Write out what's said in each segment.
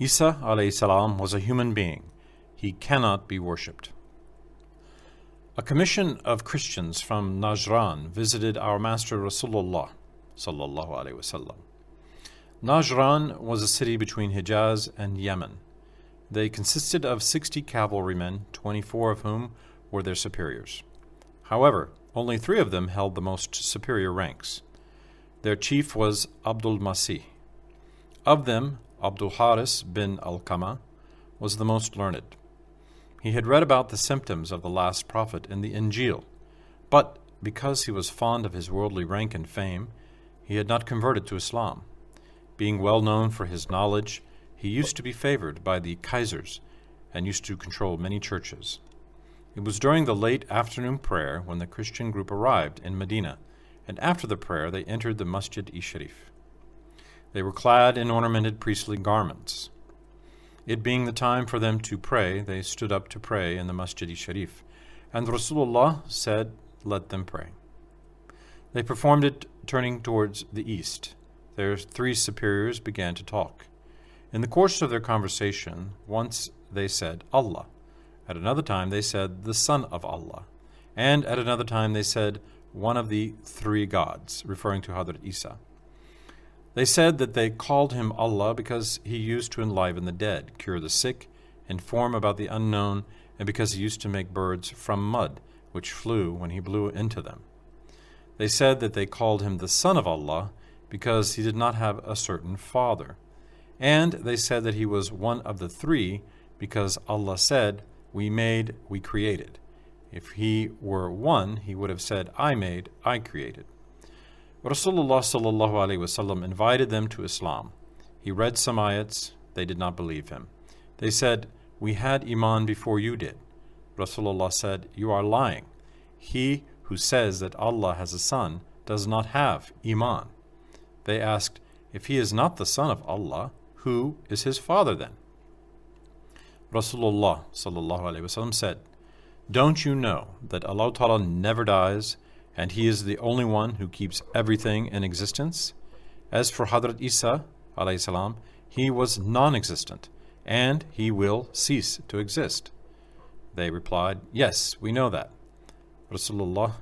Isa salam was a human being. He cannot be worshipped. A commission of Christians from Najran visited our master Rasulullah sallallahu alaihi wasallam. Najran was a city between Hijaz and Yemen. They consisted of 60 cavalrymen, 24 of whom were their superiors. However, only three of them held the most superior ranks. Their chief was Abdul Masih. Of them, Abdul Haris bin Alqama was the most learned. He had read about the symptoms of the last prophet in the Injil, but because he was fond of his worldly rank and fame, he had not converted to Islam. Being well known for his knowledge, he used to be favored by the Kaisers and used to control many churches. It was during the late afternoon prayer when the Christian group arrived in Medina, and after the prayer they entered the Masjid i Sharif. They were clad in ornamented priestly garments. It being the time for them to pray, they stood up to pray in the Masjid Sharif, and Rasulullah said, Let them pray. They performed it turning towards the east. Their three superiors began to talk. In the course of their conversation, once they said, Allah. At another time, they said, the Son of Allah. And at another time, they said, one of the three gods, referring to Hadrat Isa. They said that they called him Allah because he used to enliven the dead, cure the sick, inform about the unknown, and because he used to make birds from mud, which flew when he blew into them. They said that they called him the Son of Allah because he did not have a certain father. And they said that he was one of the three because Allah said, We made, we created. If he were one, he would have said, I made, I created. Rasulullah sallallahu invited them to Islam. He read some ayats, they did not believe him. They said, We had Iman before you did. Rasulullah said, You are lying. He who says that Allah has a son does not have Iman. They asked, If he is not the son of Allah, who is his father then? Rasulullah said, Don't you know that Allah Ta'ala never dies and He is the only one who keeps everything in existence. As for Hadrat Isa, salam, he was non existent, and he will cease to exist. They replied, Yes, we know that. Rasulullah,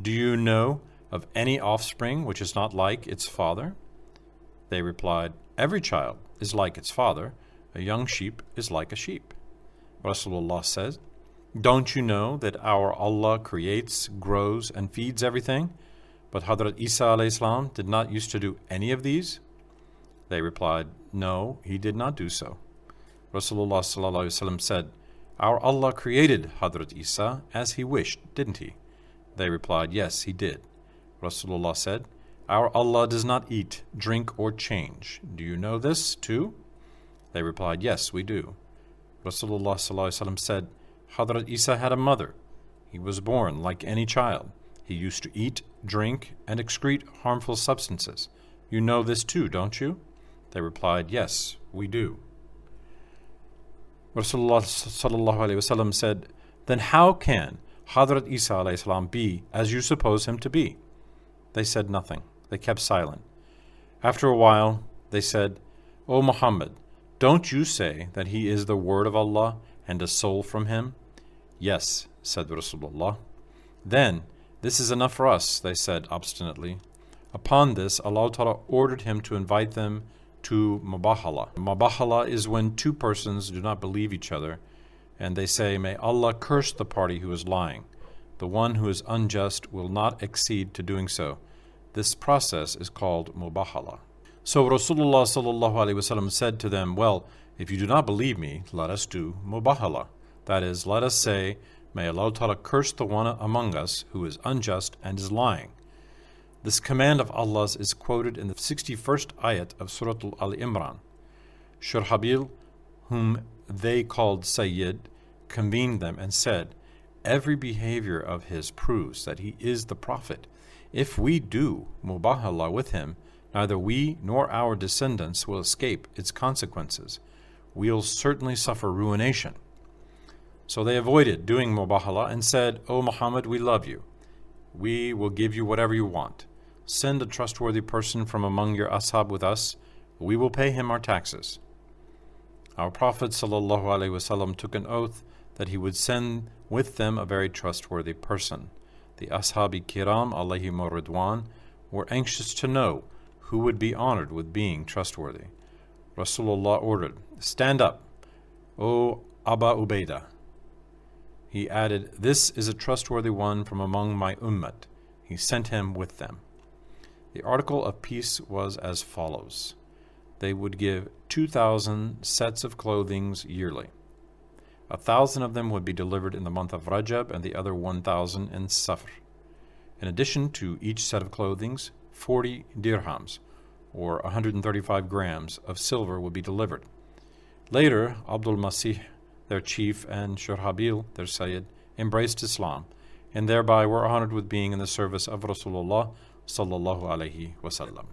do you know of any offspring which is not like its father? They replied, Every child is like its father, a young sheep is like a sheep. Rasulullah says, don't you know that our Allah creates, grows, and feeds everything? But Hadrat Isa salam did not used to do any of these? They replied, No, he did not do so. Rasulullah said, Our Allah created Hadrat Isa as he wished, didn't he? They replied, Yes, he did. Rasulullah said, Our Allah does not eat, drink, or change. Do you know this too? They replied, Yes, we do. Rasulullah said, Hadrat Isa had a mother. He was born like any child. He used to eat, drink, and excrete harmful substances. You know this too, don't you? They replied, Yes, we do. Rasulullah said, Then how can Hadrat Isa be as you suppose him to be? They said nothing. They kept silent. After a while, they said, O Muhammad, don't you say that he is the word of Allah and a soul from him? Yes, said Rasulullah. Then, this is enough for us, they said obstinately. Upon this, Allah Ta'ala ordered him to invite them to Mubahala. Mubahala is when two persons do not believe each other, and they say, May Allah curse the party who is lying. The one who is unjust will not exceed to doing so. This process is called Mubahala. So Rasulullah said to them, Well, if you do not believe me, let us do Mubahala. That is, let us say, May Allah Ta'ala curse the one among us who is unjust and is lying. This command of Allah's is quoted in the 61st ayat of Surah Al Imran. Shurhabil, whom they called Sayyid, convened them and said, Every behavior of his proves that he is the Prophet. If we do mubahala with him, neither we nor our descendants will escape its consequences. We'll certainly suffer ruination. So they avoided doing mubahala and said, O Muhammad, we love you. We will give you whatever you want. Send a trustworthy person from among your ashab with us. We will pay him our taxes. Our Prophet ﷺ took an oath that he would send with them a very trustworthy person. The Ashabi Kiram alayhim ridwan were anxious to know who would be honored with being trustworthy. Rasulullah ordered, Stand up, O Aba Ubaidah. He added, This is a trustworthy one from among my ummat. He sent him with them. The article of peace was as follows They would give 2,000 sets of clothing yearly. A thousand of them would be delivered in the month of Rajab and the other 1,000 in Safr. In addition to each set of clothing, 40 dirhams, or 135 grams, of silver would be delivered. Later, Abdul Masih, their chief, and Shurhabil, their Sayyid, embraced Islam, and thereby were honored with being in the service of Rasulullah sallallahu alaihi wasallam.